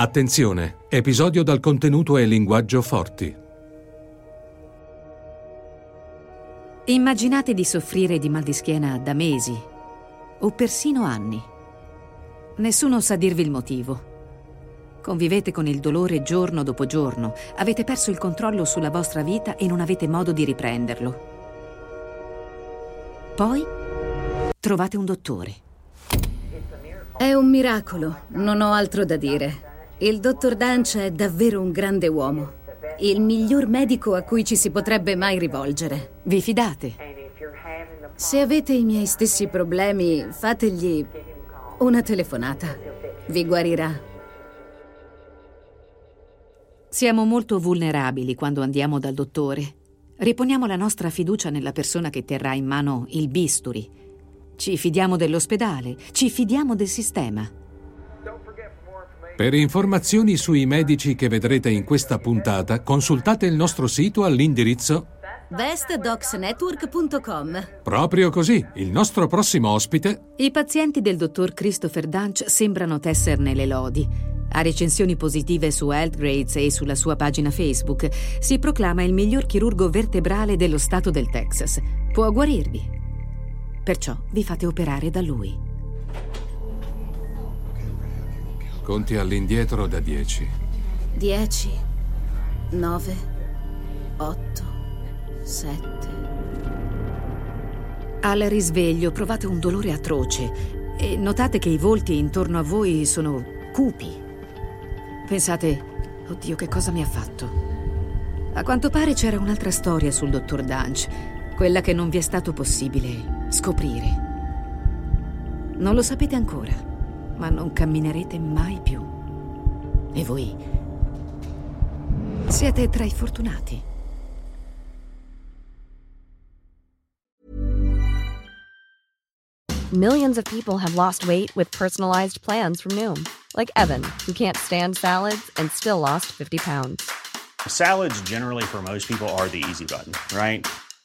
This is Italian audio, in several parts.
Attenzione, episodio dal contenuto e linguaggio forti. Immaginate di soffrire di mal di schiena da mesi o persino anni. Nessuno sa dirvi il motivo. Convivete con il dolore giorno dopo giorno, avete perso il controllo sulla vostra vita e non avete modo di riprenderlo. Poi trovate un dottore. È un miracolo, non ho altro da dire. Il dottor Danch è davvero un grande uomo. Il miglior medico a cui ci si potrebbe mai rivolgere. Vi fidate? Se avete i miei stessi problemi, fategli una telefonata. Vi guarirà. Siamo molto vulnerabili quando andiamo dal dottore. Riponiamo la nostra fiducia nella persona che terrà in mano il bisturi. Ci fidiamo dell'ospedale, ci fidiamo del sistema. Per informazioni sui medici che vedrete in questa puntata, consultate il nostro sito all'indirizzo bestdocsnetwork.com. Proprio così, il nostro prossimo ospite. I pazienti del dottor Christopher Dunch sembrano tesserne le lodi. Ha recensioni positive su Healthgrades e sulla sua pagina Facebook. Si proclama il miglior chirurgo vertebrale dello stato del Texas. Può guarirvi. Perciò vi fate operare da lui. Conti all'indietro da 10. 10, 9, 8, 7. Al risveglio provate un dolore atroce e notate che i volti intorno a voi sono cupi. Pensate, oddio, che cosa mi ha fatto? A quanto pare c'era un'altra storia sul dottor Dunch, quella che non vi è stato possibile scoprire. Non lo sapete ancora ma non camminerete mai più. E voi siete tra i fortunati. Millions of people have lost weight with personalized plans from Noom, like Evan, who can't stand salads and still lost 50 pounds. Salads generally for most people are the easy button, right?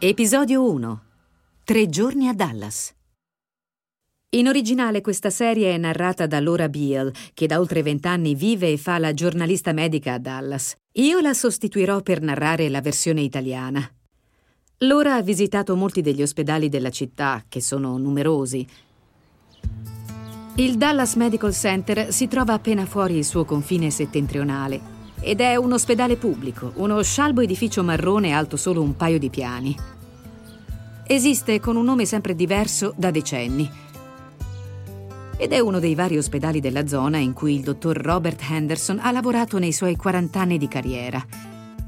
Episodio 1. Tre giorni a Dallas. In originale questa serie è narrata da Laura Beale, che da oltre vent'anni vive e fa la giornalista medica a Dallas. Io la sostituirò per narrare la versione italiana. Laura ha visitato molti degli ospedali della città, che sono numerosi. Il Dallas Medical Center si trova appena fuori il suo confine settentrionale ed è un ospedale pubblico, uno scialbo edificio marrone alto solo un paio di piani. Esiste con un nome sempre diverso da decenni ed è uno dei vari ospedali della zona in cui il dottor Robert Henderson ha lavorato nei suoi 40 anni di carriera.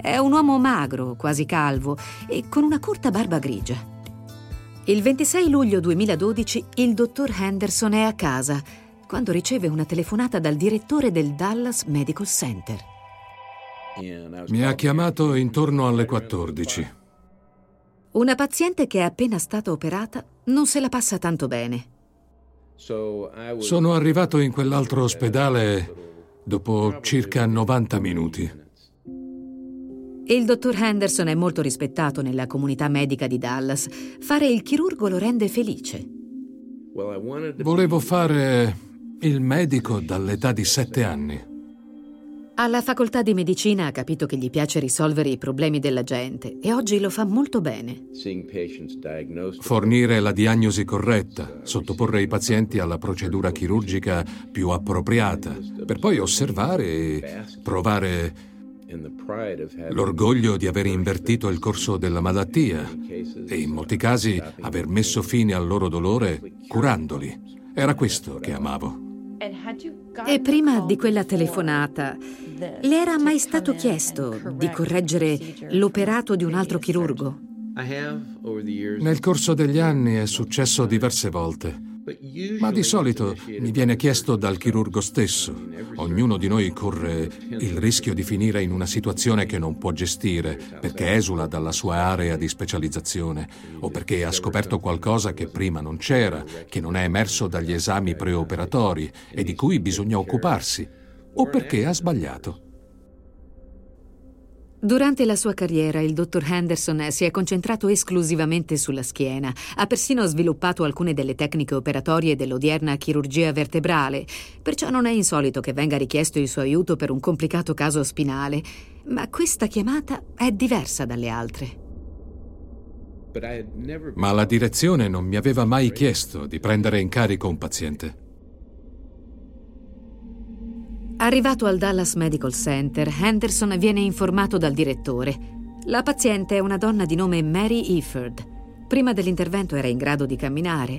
È un uomo magro, quasi calvo e con una corta barba grigia. Il 26 luglio 2012 il dottor Henderson è a casa quando riceve una telefonata dal direttore del Dallas Medical Center. Mi ha chiamato intorno alle 14. Una paziente che è appena stata operata non se la passa tanto bene. Sono arrivato in quell'altro ospedale dopo circa 90 minuti. Il dottor Henderson è molto rispettato nella comunità medica di Dallas. Fare il chirurgo lo rende felice. Volevo fare il medico dall'età di sette anni. Alla facoltà di medicina ha capito che gli piace risolvere i problemi della gente e oggi lo fa molto bene. Fornire la diagnosi corretta, sottoporre i pazienti alla procedura chirurgica più appropriata, per poi osservare e provare l'orgoglio di aver invertito il corso della malattia e in molti casi aver messo fine al loro dolore curandoli. Era questo che amavo. E prima di quella telefonata, le era mai stato chiesto di correggere l'operato di un altro chirurgo? Nel corso degli anni è successo diverse volte. Ma di solito mi viene chiesto dal chirurgo stesso. Ognuno di noi corre il rischio di finire in una situazione che non può gestire perché esula dalla sua area di specializzazione o perché ha scoperto qualcosa che prima non c'era, che non è emerso dagli esami preoperatori e di cui bisogna occuparsi, o perché ha sbagliato. Durante la sua carriera il dottor Henderson si è concentrato esclusivamente sulla schiena, ha persino sviluppato alcune delle tecniche operatorie dell'odierna chirurgia vertebrale, perciò non è insolito che venga richiesto il suo aiuto per un complicato caso spinale, ma questa chiamata è diversa dalle altre. Ma la direzione non mi aveva mai chiesto di prendere in carico un paziente. Arrivato al Dallas Medical Center, Henderson viene informato dal direttore. La paziente è una donna di nome Mary Efford. Prima dell'intervento era in grado di camminare,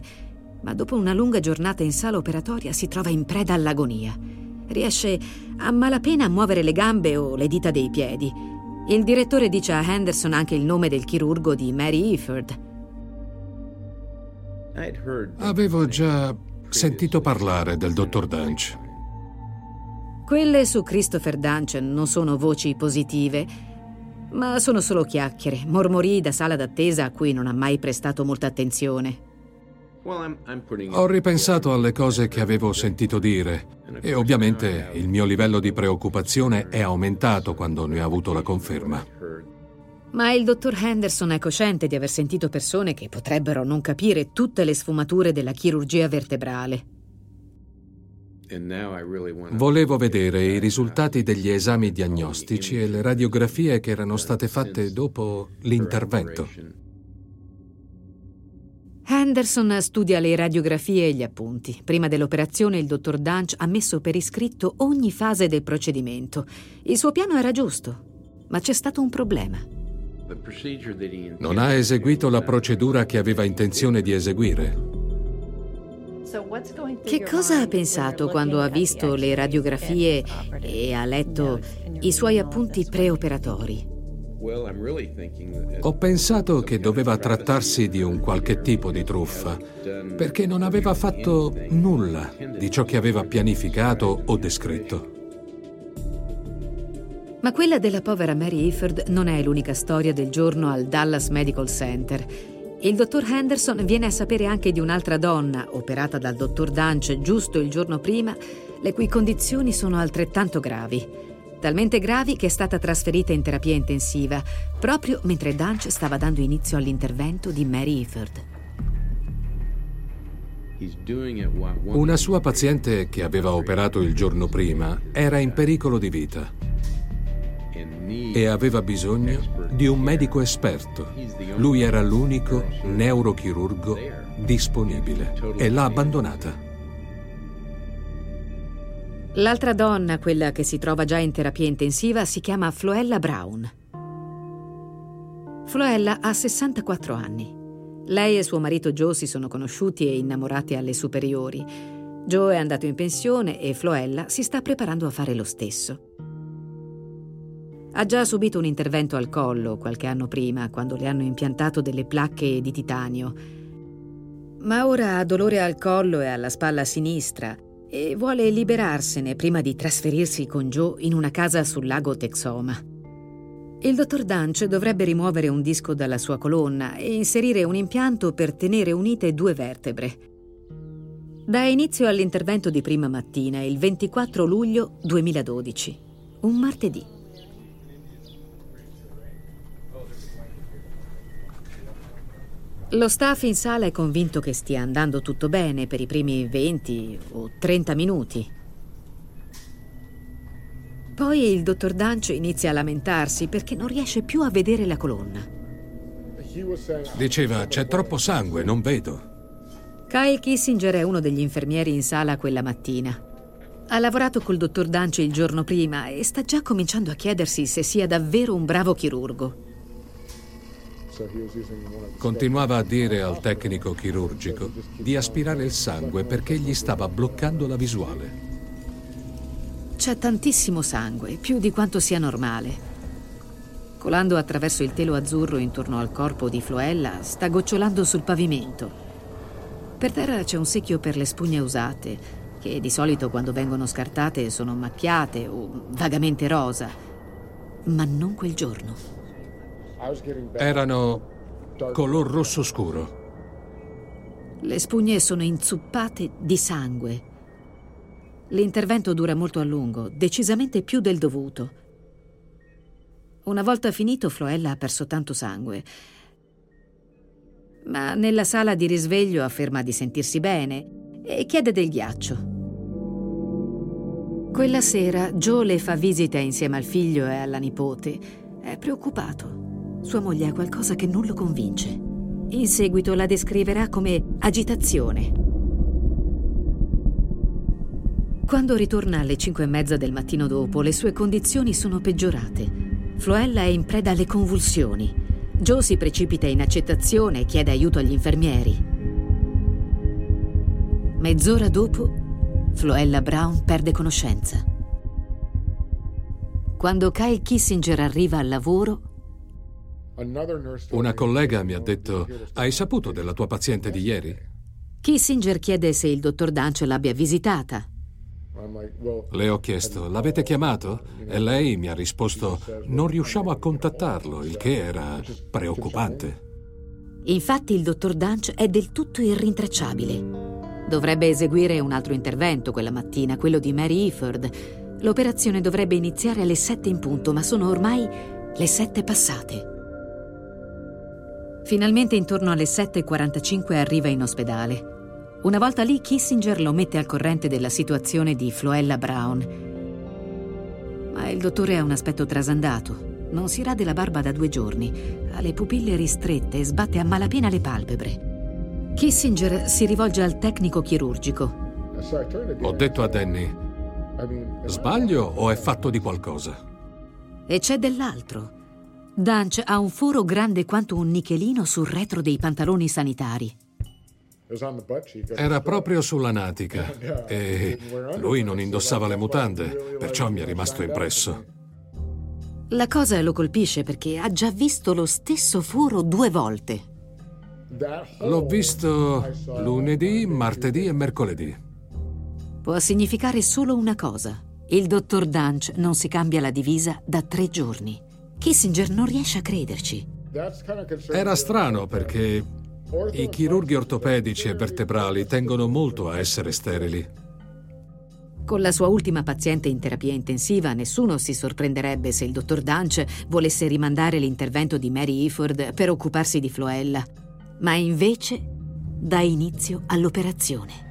ma dopo una lunga giornata in sala operatoria si trova in preda all'agonia. Riesce a malapena a muovere le gambe o le dita dei piedi. Il direttore dice a Henderson anche il nome del chirurgo di Mary Efford. Avevo già sentito parlare del dottor Dunch. Quelle su Christopher Dungeon non sono voci positive, ma sono solo chiacchiere, mormorii da sala d'attesa a cui non ha mai prestato molta attenzione. Ho ripensato alle cose che avevo sentito dire e ovviamente il mio livello di preoccupazione è aumentato quando ne ho avuto la conferma. Ma il dottor Henderson è cosciente di aver sentito persone che potrebbero non capire tutte le sfumature della chirurgia vertebrale. Volevo vedere i risultati degli esami diagnostici e le radiografie che erano state fatte dopo l'intervento. Henderson studia le radiografie e gli appunti. Prima dell'operazione il dottor Dunch ha messo per iscritto ogni fase del procedimento. Il suo piano era giusto, ma c'è stato un problema. Non ha eseguito la procedura che aveva intenzione di eseguire. Che cosa ha pensato quando ha visto le radiografie e ha letto i suoi appunti preoperatori? Ho pensato che doveva trattarsi di un qualche tipo di truffa, perché non aveva fatto nulla di ciò che aveva pianificato o descritto. Ma quella della povera Mary Ifford non è l'unica storia del giorno al Dallas Medical Center. Il dottor Henderson viene a sapere anche di un'altra donna, operata dal dottor Dunch giusto il giorno prima, le cui condizioni sono altrettanto gravi. Talmente gravi che è stata trasferita in terapia intensiva, proprio mentre Dunch stava dando inizio all'intervento di Mary Efford. Una sua paziente che aveva operato il giorno prima era in pericolo di vita e aveva bisogno di un medico esperto. Lui era l'unico neurochirurgo disponibile e l'ha abbandonata. L'altra donna, quella che si trova già in terapia intensiva, si chiama Floella Brown. Floella ha 64 anni. Lei e suo marito Joe si sono conosciuti e innamorati alle superiori. Joe è andato in pensione e Floella si sta preparando a fare lo stesso. Ha già subito un intervento al collo qualche anno prima, quando le hanno impiantato delle placche di titanio. Ma ora ha dolore al collo e alla spalla sinistra e vuole liberarsene prima di trasferirsi con Joe in una casa sul lago Texoma. Il dottor Dunch dovrebbe rimuovere un disco dalla sua colonna e inserire un impianto per tenere unite due vertebre. Dà inizio all'intervento di prima mattina, il 24 luglio 2012, un martedì. Lo staff in sala è convinto che stia andando tutto bene per i primi 20 o 30 minuti. Poi il dottor Dunch inizia a lamentarsi perché non riesce più a vedere la colonna. Diceva, c'è troppo sangue, non vedo. Kyle Kissinger è uno degli infermieri in sala quella mattina. Ha lavorato col dottor Dunch il giorno prima e sta già cominciando a chiedersi se sia davvero un bravo chirurgo. Continuava a dire al tecnico chirurgico di aspirare il sangue perché gli stava bloccando la visuale. C'è tantissimo sangue, più di quanto sia normale. Colando attraverso il telo azzurro intorno al corpo di Floella, sta gocciolando sul pavimento. Per terra c'è un secchio per le spugne usate, che di solito quando vengono scartate sono macchiate o vagamente rosa. Ma non quel giorno. Erano color rosso scuro. Le spugne sono inzuppate di sangue. L'intervento dura molto a lungo, decisamente più del dovuto. Una volta finito, Floella ha perso tanto sangue. Ma nella sala di risveglio afferma di sentirsi bene e chiede del ghiaccio. Quella sera Joe le fa visita insieme al figlio e alla nipote. È preoccupato. Sua moglie ha qualcosa che non lo convince. In seguito la descriverà come agitazione. Quando ritorna alle cinque e mezza del mattino dopo, le sue condizioni sono peggiorate. Floella è in preda alle convulsioni. Joe si precipita in accettazione e chiede aiuto agli infermieri. Mezz'ora dopo, Floella Brown perde conoscenza. Quando Kyle Kissinger arriva al lavoro, una collega mi ha detto, hai saputo della tua paziente di ieri? Kissinger chiede se il dottor Dunch l'abbia visitata. Le ho chiesto, l'avete chiamato? E lei mi ha risposto, non riusciamo a contattarlo, il che era preoccupante. Infatti il dottor Dunch è del tutto irrintracciabile. Dovrebbe eseguire un altro intervento quella mattina, quello di Mary Iford. L'operazione dovrebbe iniziare alle sette in punto, ma sono ormai le sette passate. Finalmente intorno alle 7.45 arriva in ospedale. Una volta lì Kissinger lo mette al corrente della situazione di Floella Brown. Ma il dottore ha un aspetto trasandato. Non si rade la barba da due giorni, ha le pupille ristrette e sbatte a malapena le palpebre. Kissinger si rivolge al tecnico chirurgico. Ho detto a Danny, sbaglio o è fatto di qualcosa? E c'è dell'altro. Dunch ha un foro grande quanto un nichelino sul retro dei pantaloni sanitari. Era proprio sulla natica e lui non indossava le mutande, perciò mi è rimasto impresso. La cosa lo colpisce perché ha già visto lo stesso foro due volte. L'ho visto lunedì, martedì e mercoledì. Può significare solo una cosa. Il dottor Dunch non si cambia la divisa da tre giorni. Kissinger non riesce a crederci. Era strano perché i chirurghi ortopedici e vertebrali tengono molto a essere sterili. Con la sua ultima paziente in terapia intensiva, nessuno si sorprenderebbe se il dottor Dunch volesse rimandare l'intervento di Mary Iford per occuparsi di Floella. Ma invece dà inizio all'operazione.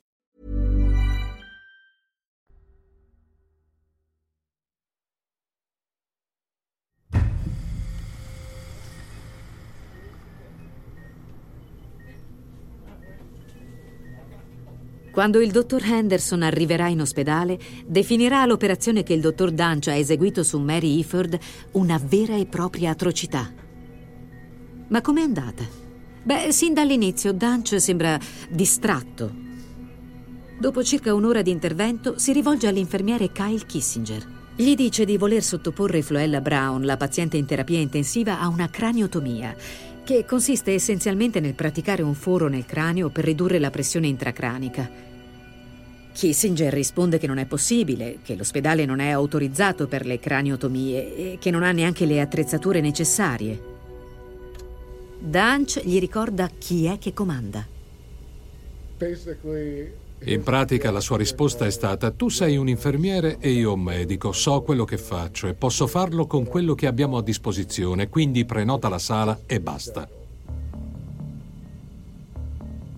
Quando il dottor Henderson arriverà in ospedale, definirà l'operazione che il dottor Dunch ha eseguito su Mary Iford una vera e propria atrocità. Ma com'è andata? Beh, sin dall'inizio Dunch sembra distratto. Dopo circa un'ora di intervento si rivolge all'infermiere Kyle Kissinger. Gli dice di voler sottoporre Floella Brown, la paziente in terapia intensiva, a una craniotomia che consiste essenzialmente nel praticare un foro nel cranio per ridurre la pressione intracranica. Kissinger risponde che non è possibile, che l'ospedale non è autorizzato per le craniotomie e che non ha neanche le attrezzature necessarie. Dunch gli ricorda chi è che comanda. In pratica la sua risposta è stata tu sei un infermiere e io un medico, so quello che faccio e posso farlo con quello che abbiamo a disposizione, quindi prenota la sala e basta.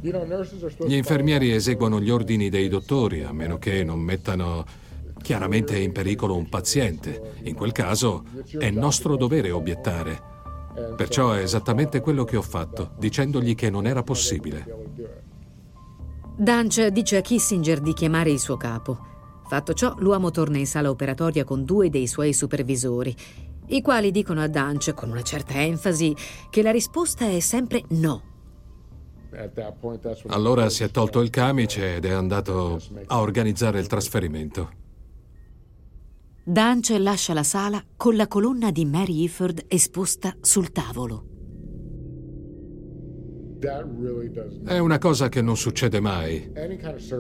Gli infermieri eseguono gli ordini dei dottori, a meno che non mettano chiaramente in pericolo un paziente. In quel caso è nostro dovere obiettare. Perciò è esattamente quello che ho fatto, dicendogli che non era possibile. Dunch dice a Kissinger di chiamare il suo capo. Fatto ciò, l'uomo torna in sala operatoria con due dei suoi supervisori, i quali dicono a Dunch con una certa enfasi che la risposta è sempre no. Allora si è tolto il camice ed è andato a organizzare il trasferimento. Dunch lascia la sala con la colonna di Mary Iford esposta sul tavolo. È una cosa che non succede mai.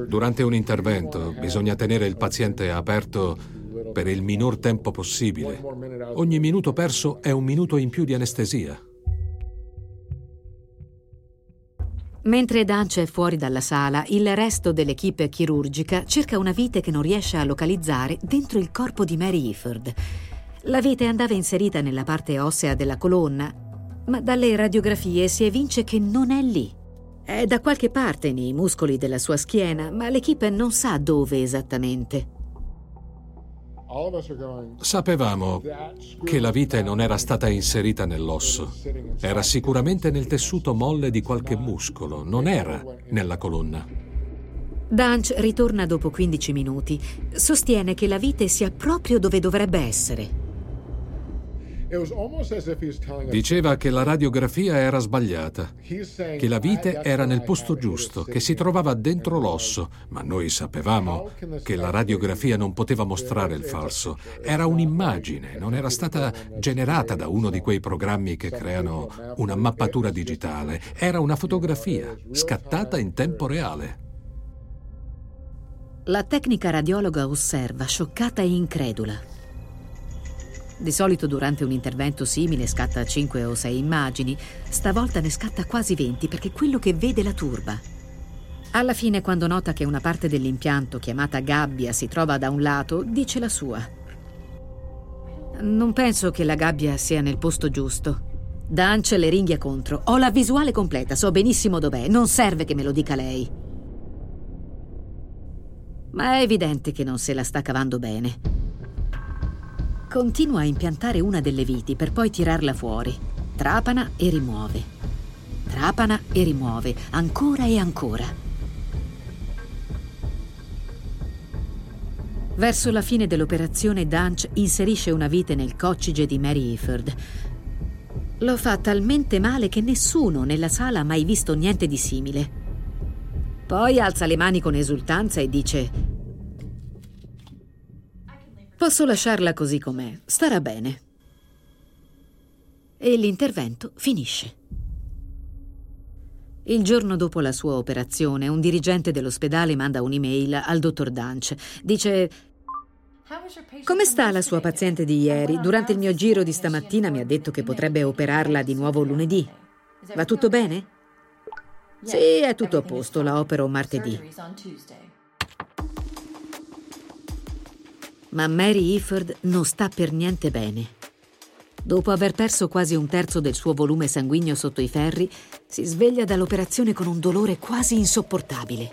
Durante un intervento bisogna tenere il paziente aperto per il minor tempo possibile. Ogni minuto perso è un minuto in più di anestesia. Mentre Dance è fuori dalla sala, il resto dell'equipe chirurgica cerca una vite che non riesce a localizzare dentro il corpo di Mary Iford. La vite andava inserita nella parte ossea della colonna, ma dalle radiografie si evince che non è lì. È da qualche parte nei muscoli della sua schiena, ma l'equipe non sa dove esattamente. Sapevamo che la vite non era stata inserita nell'osso. Era sicuramente nel tessuto molle di qualche muscolo, non era nella colonna. Dunch ritorna dopo 15 minuti. Sostiene che la vite sia proprio dove dovrebbe essere. Diceva che la radiografia era sbagliata, che la vite era nel posto giusto, che si trovava dentro l'osso, ma noi sapevamo che la radiografia non poteva mostrare il falso. Era un'immagine, non era stata generata da uno di quei programmi che creano una mappatura digitale. Era una fotografia, scattata in tempo reale. La tecnica radiologa osserva, scioccata e incredula. Di solito durante un intervento simile scatta 5 o 6 immagini, stavolta ne scatta quasi 20 perché quello che vede la turba. Alla fine, quando nota che una parte dell'impianto, chiamata gabbia, si trova da un lato, dice la sua. Non penso che la gabbia sia nel posto giusto. Dance le ringhia contro. Ho la visuale completa, so benissimo dov'è, non serve che me lo dica lei. Ma è evidente che non se la sta cavando bene. Continua a impiantare una delle viti per poi tirarla fuori. Trapana e rimuove. Trapana e rimuove, ancora e ancora. Verso la fine dell'operazione, Dunch inserisce una vite nel coccige di Mary Iford. Lo fa talmente male che nessuno nella sala ha mai visto niente di simile. Poi alza le mani con esultanza e dice Posso lasciarla così com'è, starà bene. E l'intervento finisce. Il giorno dopo la sua operazione, un dirigente dell'ospedale manda un'email al dottor Dunch. Dice: Come sta la sua paziente di ieri? Durante il mio giro di stamattina mi ha detto che potrebbe operarla di nuovo lunedì. Va tutto bene? Sì, è tutto a posto, la opero martedì. Ma Mary Ifford non sta per niente bene. Dopo aver perso quasi un terzo del suo volume sanguigno sotto i ferri, si sveglia dall'operazione con un dolore quasi insopportabile.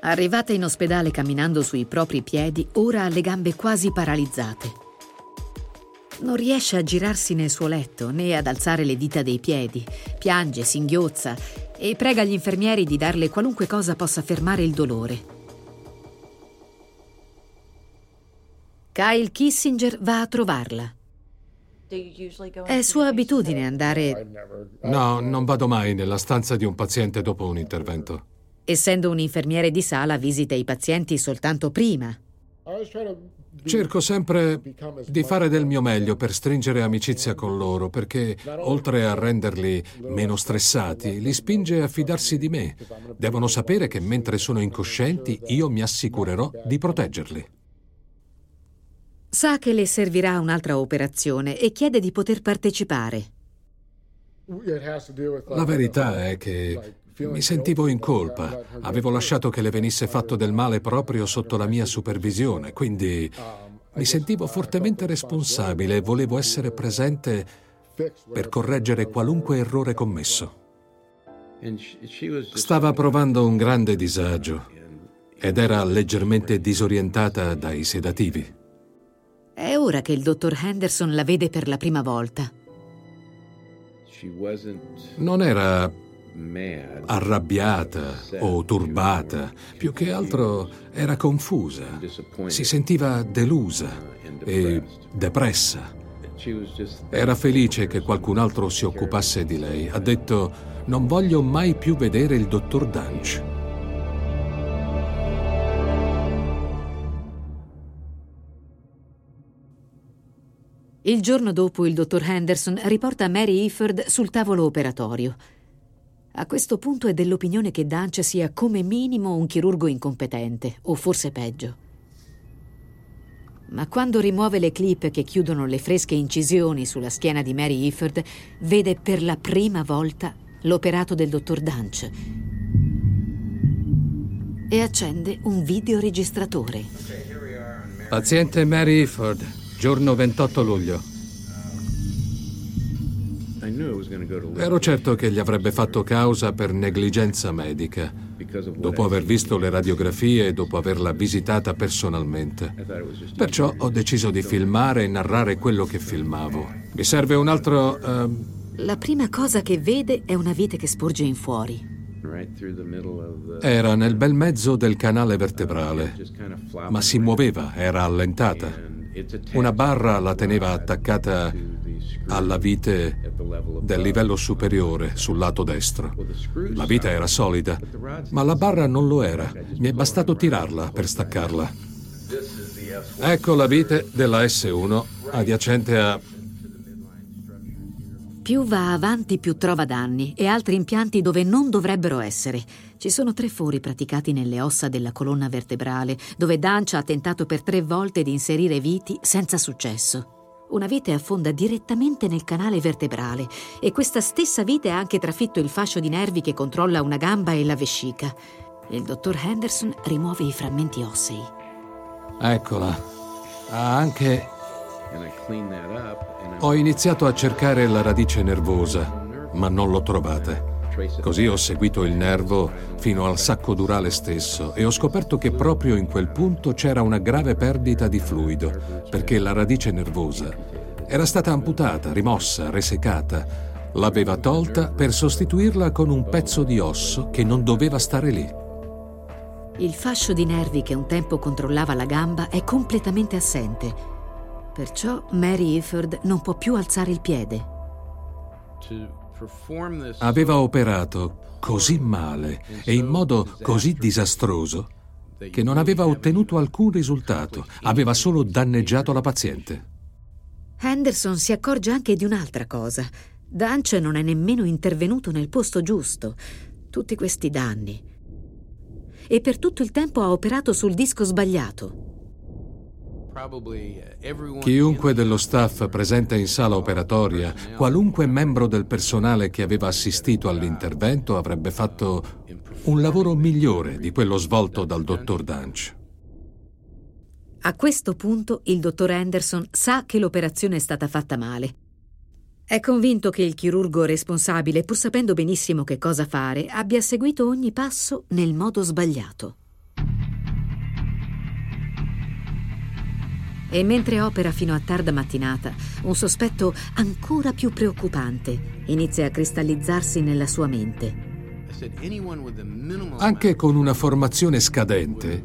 Arrivata in ospedale camminando sui propri piedi, ora ha le gambe quasi paralizzate. Non riesce a girarsi nel suo letto né ad alzare le dita dei piedi. Piange, singhiozza e prega gli infermieri di darle qualunque cosa possa fermare il dolore. Kyle Kissinger va a trovarla. È sua abitudine andare... No, non vado mai nella stanza di un paziente dopo un intervento. Essendo un infermiere di sala, visita i pazienti soltanto prima. Cerco sempre di fare del mio meglio per stringere amicizia con loro, perché oltre a renderli meno stressati, li spinge a fidarsi di me. Devono sapere che mentre sono incoscienti io mi assicurerò di proteggerli. Sa che le servirà un'altra operazione e chiede di poter partecipare. La verità è che mi sentivo in colpa. Avevo lasciato che le venisse fatto del male proprio sotto la mia supervisione, quindi mi sentivo fortemente responsabile e volevo essere presente per correggere qualunque errore commesso. Stava provando un grande disagio ed era leggermente disorientata dai sedativi. È ora che il dottor Henderson la vede per la prima volta. Non era arrabbiata o turbata, più che altro era confusa, si sentiva delusa e depressa. Era felice che qualcun altro si occupasse di lei. Ha detto, non voglio mai più vedere il dottor Dunch. Il giorno dopo il dottor Henderson riporta Mary Ifford sul tavolo operatorio. A questo punto è dell'opinione che Dance sia come minimo un chirurgo incompetente, o forse peggio. Ma quando rimuove le clip che chiudono le fresche incisioni sulla schiena di Mary Ifford, vede per la prima volta l'operato del dottor Dance e accende un videoregistratore. Paziente Mary Ifford, Giorno 28 luglio. Ero certo che gli avrebbe fatto causa per negligenza medica, dopo aver visto le radiografie e dopo averla visitata personalmente. Perciò ho deciso di filmare e narrare quello che filmavo. Mi serve un altro... Uh... La prima cosa che vede è una vite che sporge in fuori. Era nel bel mezzo del canale vertebrale, ma si muoveva, era allentata. Una barra la teneva attaccata alla vite del livello superiore sul lato destro. La vite era solida, ma la barra non lo era. Mi è bastato tirarla per staccarla. Ecco la vite della S1 adiacente a più va avanti, più trova danni e altri impianti dove non dovrebbero essere. Ci sono tre fori praticati nelle ossa della colonna vertebrale, dove Dancia ha tentato per tre volte di inserire viti senza successo. Una vite affonda direttamente nel canale vertebrale e questa stessa vite ha anche trafitto il fascio di nervi che controlla una gamba e la vescica. Il dottor Henderson rimuove i frammenti ossei. Eccola. Ha anche ho iniziato a cercare la radice nervosa, ma non l'ho trovata. Così ho seguito il nervo fino al sacco durale stesso e ho scoperto che proprio in quel punto c'era una grave perdita di fluido, perché la radice nervosa era stata amputata, rimossa, resecata. L'aveva tolta per sostituirla con un pezzo di osso che non doveva stare lì. Il fascio di nervi che un tempo controllava la gamba è completamente assente Perciò Mary Ifford non può più alzare il piede. Aveva operato così male e in modo così disastroso che non aveva ottenuto alcun risultato, aveva solo danneggiato la paziente. Henderson si accorge anche di un'altra cosa. Dance non è nemmeno intervenuto nel posto giusto. Tutti questi danni. E per tutto il tempo ha operato sul disco sbagliato. Chiunque dello staff presente in sala operatoria, qualunque membro del personale che aveva assistito all'intervento avrebbe fatto un lavoro migliore di quello svolto dal dottor Dunch. A questo punto il dottor Anderson sa che l'operazione è stata fatta male. È convinto che il chirurgo responsabile, pur sapendo benissimo che cosa fare, abbia seguito ogni passo nel modo sbagliato. E mentre opera fino a tarda mattinata, un sospetto ancora più preoccupante inizia a cristallizzarsi nella sua mente. Anche con una formazione scadente,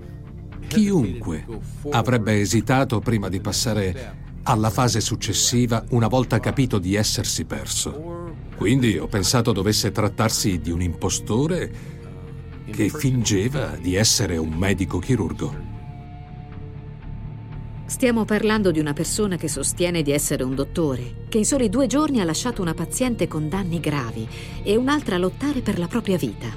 chiunque avrebbe esitato prima di passare alla fase successiva una volta capito di essersi perso. Quindi ho pensato dovesse trattarsi di un impostore che fingeva di essere un medico chirurgo. Stiamo parlando di una persona che sostiene di essere un dottore, che in soli due giorni ha lasciato una paziente con danni gravi e un'altra a lottare per la propria vita.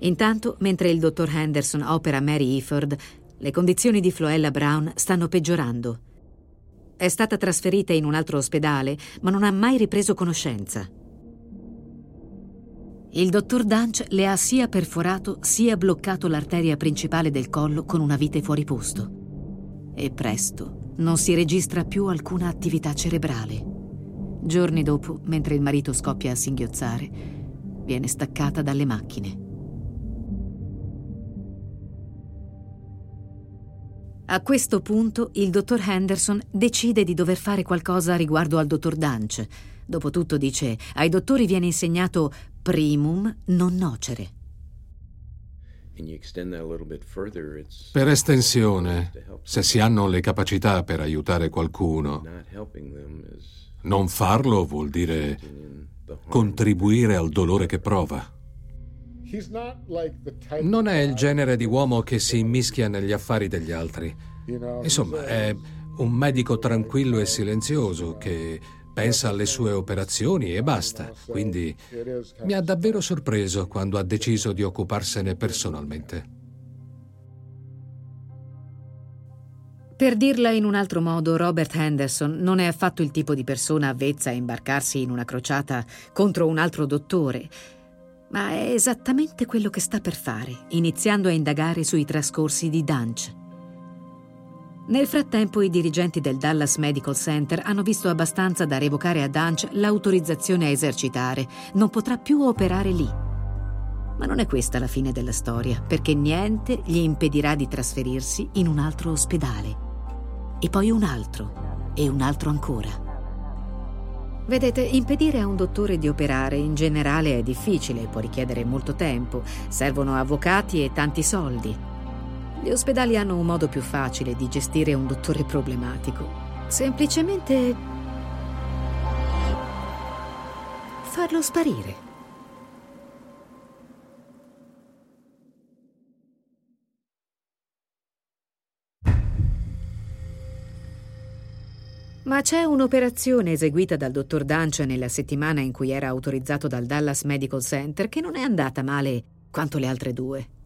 Intanto, mentre il dottor Henderson opera Mary Iford, le condizioni di Floella Brown stanno peggiorando. È stata trasferita in un altro ospedale, ma non ha mai ripreso conoscenza. Il dottor Dunch le ha sia perforato sia bloccato l'arteria principale del collo con una vite fuori posto. E presto non si registra più alcuna attività cerebrale. Giorni dopo, mentre il marito scoppia a singhiozzare, viene staccata dalle macchine. A questo punto il dottor Henderson decide di dover fare qualcosa riguardo al dottor Dunch. Dopotutto dice, ai dottori viene insegnato primum non nocere. Per estensione, se si hanno le capacità per aiutare qualcuno, non farlo vuol dire contribuire al dolore che prova. Non è il genere di uomo che si immischia negli affari degli altri. Insomma, è un medico tranquillo e silenzioso che pensa alle sue operazioni e basta. Quindi mi ha davvero sorpreso quando ha deciso di occuparsene personalmente. Per dirla in un altro modo, Robert Henderson non è affatto il tipo di persona avvezza a imbarcarsi in una crociata contro un altro dottore, ma è esattamente quello che sta per fare, iniziando a indagare sui trascorsi di Dunch. Nel frattempo i dirigenti del Dallas Medical Center hanno visto abbastanza da revocare a Dunch l'autorizzazione a esercitare. Non potrà più operare lì. Ma non è questa la fine della storia, perché niente gli impedirà di trasferirsi in un altro ospedale. E poi un altro, e un altro ancora. Vedete, impedire a un dottore di operare in generale è difficile, può richiedere molto tempo, servono avvocati e tanti soldi. Gli ospedali hanno un modo più facile di gestire un dottore problematico. Semplicemente farlo sparire. Ma c'è un'operazione eseguita dal dottor Dunch nella settimana in cui era autorizzato dal Dallas Medical Center che non è andata male quanto le altre due.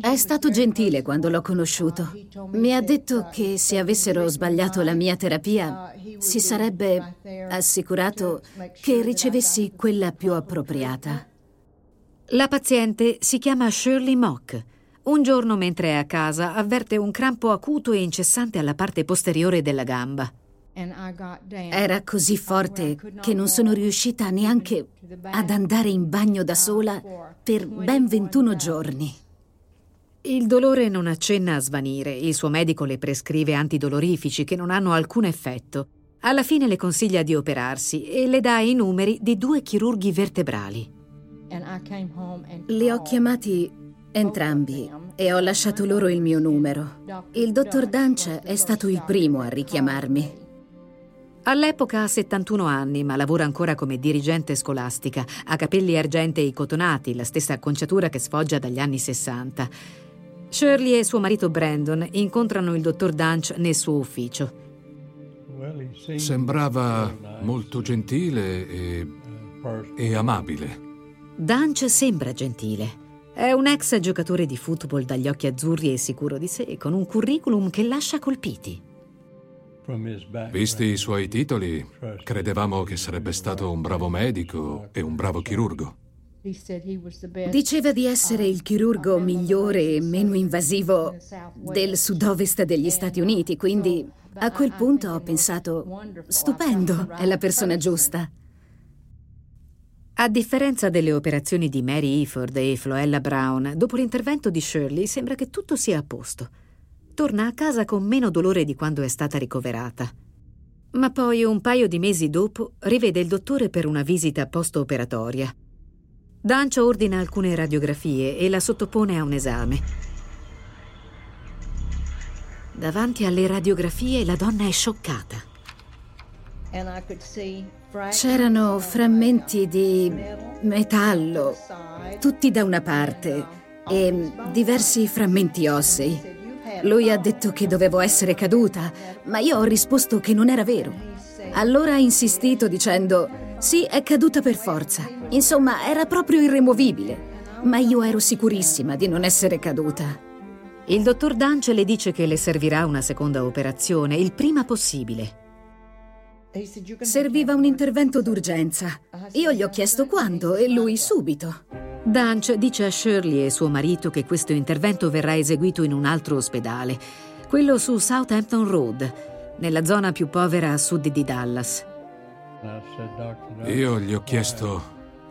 È stato gentile quando l'ho conosciuto. Mi ha detto che se avessero sbagliato la mia terapia, si sarebbe assicurato che ricevessi quella più appropriata. La paziente si chiama Shirley Mock. Un giorno, mentre è a casa, avverte un crampo acuto e incessante alla parte posteriore della gamba. Era così forte che non sono riuscita neanche ad andare in bagno da sola per ben 21 giorni. Il dolore non accenna a svanire. Il suo medico le prescrive antidolorifici che non hanno alcun effetto. Alla fine le consiglia di operarsi e le dà i numeri di due chirurghi vertebrali. Li ho chiamati entrambi e ho lasciato loro il mio numero. Il dottor Dunch è stato il primo a richiamarmi. All'epoca ha 71 anni, ma lavora ancora come dirigente scolastica. Ha capelli argentei cotonati, la stessa acconciatura che sfoggia dagli anni 60. Shirley e suo marito Brandon incontrano il dottor Dunch nel suo ufficio. Sembrava molto gentile e, e amabile. Dunch sembra gentile. È un ex giocatore di football dagli occhi azzurri e sicuro di sé, con un curriculum che lascia colpiti. Visti i suoi titoli, credevamo che sarebbe stato un bravo medico e un bravo chirurgo. Diceva di essere il chirurgo migliore e meno invasivo del sud-ovest degli Stati Uniti, quindi a quel punto ho pensato, stupendo, è la persona giusta. A differenza delle operazioni di Mary Eford e Floella Brown, dopo l'intervento di Shirley sembra che tutto sia a posto torna a casa con meno dolore di quando è stata ricoverata. Ma poi, un paio di mesi dopo, rivede il dottore per una visita post-operatoria. Dancio ordina alcune radiografie e la sottopone a un esame. Davanti alle radiografie la donna è scioccata. C'erano frammenti di metallo, tutti da una parte, e diversi frammenti ossei. Lui ha detto che dovevo essere caduta, ma io ho risposto che non era vero. Allora ha insistito dicendo, sì, è caduta per forza. Insomma, era proprio irremovibile. Ma io ero sicurissima di non essere caduta. Il dottor Dance le dice che le servirà una seconda operazione, il prima possibile. Serviva un intervento d'urgenza. Io gli ho chiesto quando e lui subito. Dunch dice a Shirley e suo marito che questo intervento verrà eseguito in un altro ospedale, quello su Southampton Road, nella zona più povera a sud di Dallas. Io gli ho chiesto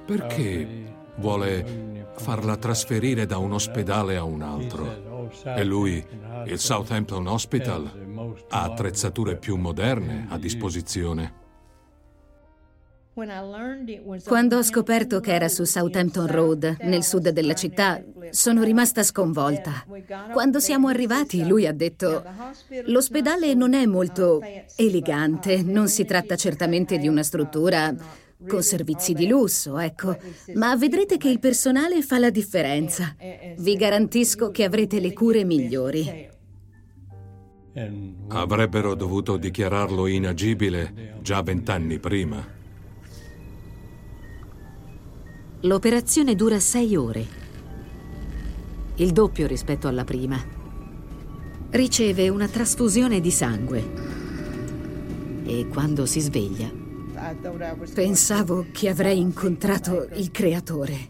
perché vuole farla trasferire da un ospedale a un altro. E lui, il Southampton Hospital, ha attrezzature più moderne a disposizione. Quando ho scoperto che era su Southampton Road, nel sud della città, sono rimasta sconvolta. Quando siamo arrivati, lui ha detto, l'ospedale non è molto elegante, non si tratta certamente di una struttura con servizi di lusso, ecco, ma vedrete che il personale fa la differenza. Vi garantisco che avrete le cure migliori. Avrebbero dovuto dichiararlo inagibile già vent'anni prima. L'operazione dura sei ore, il doppio rispetto alla prima. Riceve una trasfusione di sangue e quando si sveglia... Pensavo che avrei incontrato il creatore.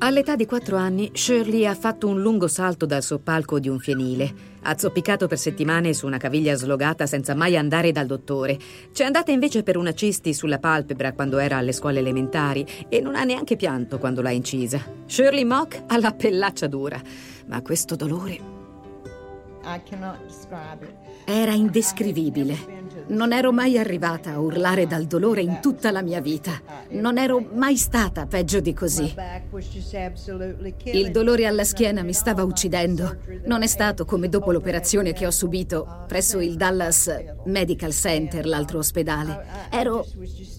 All'età di quattro anni, Shirley ha fatto un lungo salto dal soppalco di un fienile. Ha zoppicato per settimane su una caviglia slogata senza mai andare dal dottore. C'è andata invece per una cisti sulla palpebra quando era alle scuole elementari e non ha neanche pianto quando l'ha incisa. Shirley Mock ha la pellaccia dura, ma questo dolore... Era indescrivibile. Non ero mai arrivata a urlare dal dolore in tutta la mia vita. Non ero mai stata peggio di così. Il dolore alla schiena mi stava uccidendo. Non è stato come dopo l'operazione che ho subito presso il Dallas Medical Center, l'altro ospedale. Ero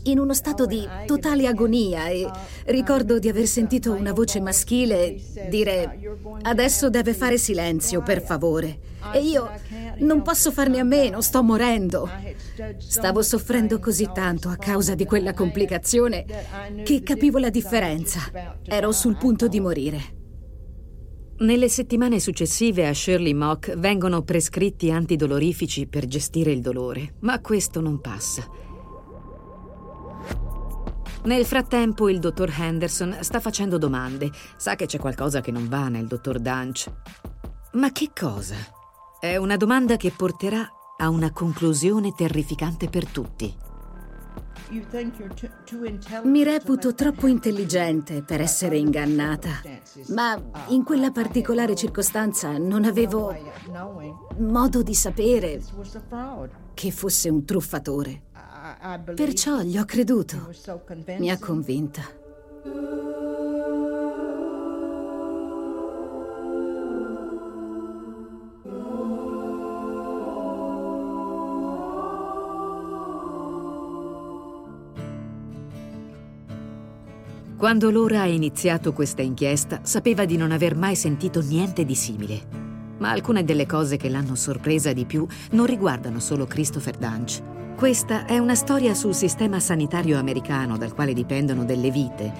in uno stato di totale agonia e ricordo di aver sentito una voce maschile dire adesso deve fare silenzio, per favore. E io non posso farne a meno, sto morendo. Stavo soffrendo così tanto a causa di quella complicazione che capivo la differenza. Ero sul punto di morire. Nelle settimane successive a Shirley Mock vengono prescritti antidolorifici per gestire il dolore, ma questo non passa. Nel frattempo il dottor Henderson sta facendo domande. Sa che c'è qualcosa che non va nel dottor Dunch. Ma che cosa? È una domanda che porterà a una conclusione terrificante per tutti. Mi reputo troppo intelligente per essere ingannata, ma in quella particolare circostanza non avevo modo di sapere che fosse un truffatore. Perciò gli ho creduto. Mi ha convinta. Quando Laura ha iniziato questa inchiesta, sapeva di non aver mai sentito niente di simile. Ma alcune delle cose che l'hanno sorpresa di più non riguardano solo Christopher Dunch. Questa è una storia sul sistema sanitario americano dal quale dipendono delle vite.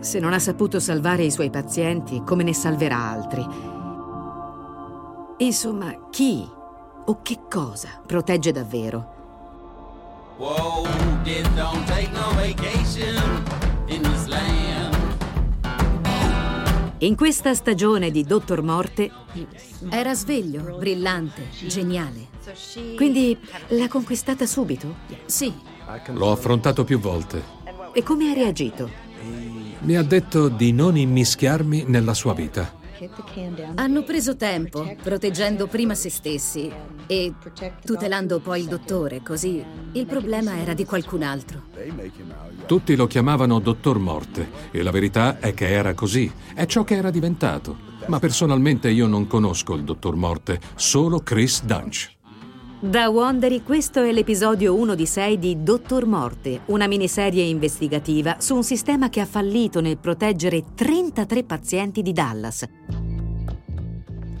Se non ha saputo salvare i suoi pazienti, come ne salverà altri? Insomma, chi o che cosa protegge davvero? Whoa, In questa stagione di Dottor Morte era sveglio, brillante, geniale. Quindi l'ha conquistata subito? Sì. L'ho affrontato più volte. E come ha reagito? Mi ha detto di non immischiarmi nella sua vita. Hanno preso tempo, proteggendo prima se stessi e tutelando poi il dottore, così il problema era di qualcun altro. Tutti lo chiamavano Dottor Morte e la verità è che era così, è ciò che era diventato. Ma personalmente io non conosco il Dottor Morte, solo Chris Dunch. Da Wondery questo è l'episodio 1 di 6 di Dottor Morte, una miniserie investigativa su un sistema che ha fallito nel proteggere 33 pazienti di Dallas.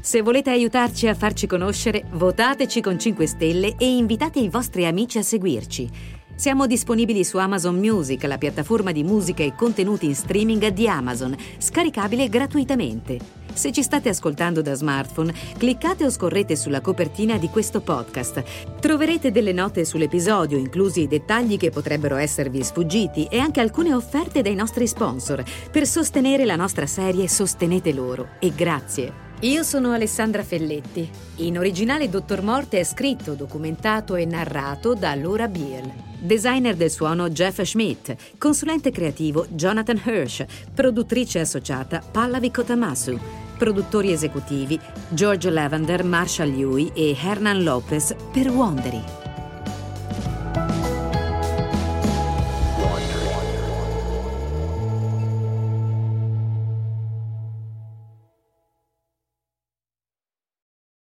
Se volete aiutarci a farci conoscere, votateci con 5 stelle e invitate i vostri amici a seguirci. Siamo disponibili su Amazon Music, la piattaforma di musica e contenuti in streaming di Amazon, scaricabile gratuitamente. Se ci state ascoltando da smartphone, cliccate o scorrete sulla copertina di questo podcast. Troverete delle note sull'episodio, inclusi i dettagli che potrebbero esservi sfuggiti e anche alcune offerte dai nostri sponsor. Per sostenere la nostra serie sostenete loro e grazie. Io sono Alessandra Felletti. In originale Dottor Morte è scritto, documentato e narrato da Laura Beal. Designer del suono Jeff Schmidt, consulente creativo Jonathan Hirsch, produttrice associata Pallavi Kotamasu. Produttori esecutivi George Lavender, Marshall Yui e Hernan Lopez per Wondery.